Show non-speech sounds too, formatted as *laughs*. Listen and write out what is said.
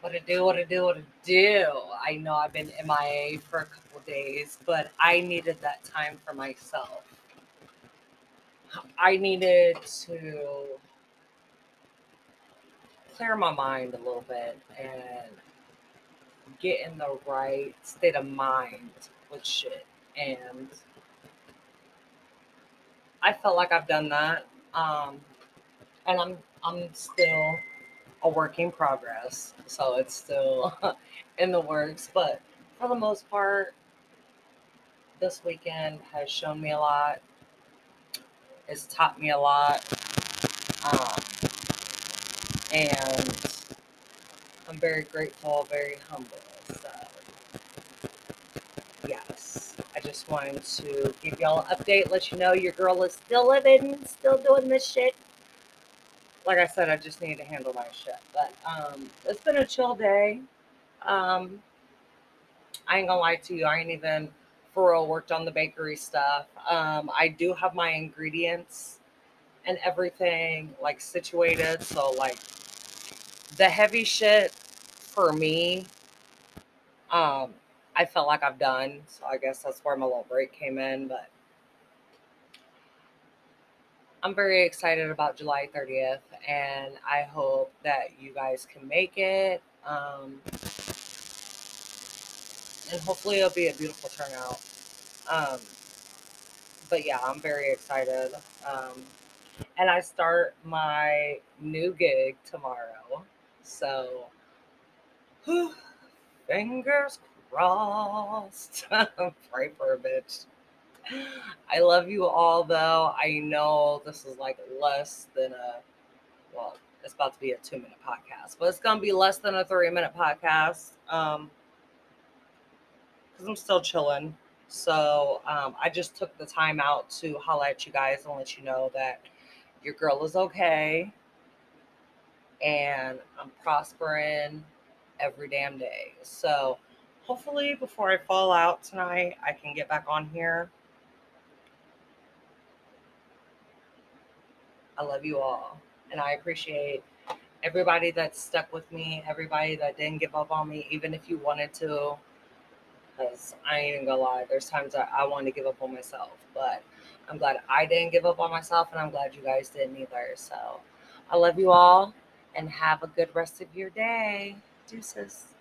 What to do, what to do, what to do. I know I've been MIA for a couple days, but I needed that time for myself. I needed to clear my mind a little bit and get in the right state of mind with shit. And I felt like I've done that. Um, and I'm I'm still a work in progress. So it's still *laughs* in the works. But for the most part, this weekend has shown me a lot. It's taught me a lot. Um, and I'm very grateful, very humble. So, yes, I just wanted to give y'all an update, let you know your girl is still living, still doing this shit. Like I said, I just need to handle my shit. But um, it's been a chill day. Um, I ain't gonna lie to you, I ain't even for real worked on the bakery stuff. Um, I do have my ingredients and everything like situated. So like the heavy shit for me, um, I felt like I've done. So I guess that's where my little break came in. But I'm very excited about July 30th, and I hope that you guys can make it. Um, and hopefully it'll be a beautiful turnout. Um, but yeah, I'm very excited. Um, and I start my new gig tomorrow. So, whew, fingers crossed. *laughs* Pray for a bitch. I love you all, though. I know this is like less than a, well, it's about to be a two minute podcast, but it's to be less than a three minute podcast. Um, because I'm still chilling. So um, I just took the time out to holler at you guys and let you know that your girl is okay and I'm prospering every damn day. So hopefully before I fall out tonight, I can get back on here. I love you all and I appreciate everybody that stuck with me, everybody that didn't give up on me, even if you wanted to. Because I ain't even gonna lie, there's times that I wanted to give up on myself, but I'm glad I didn't give up on myself, and I'm glad you guys didn't either. So I love you all and have a good rest of your day. Deuces.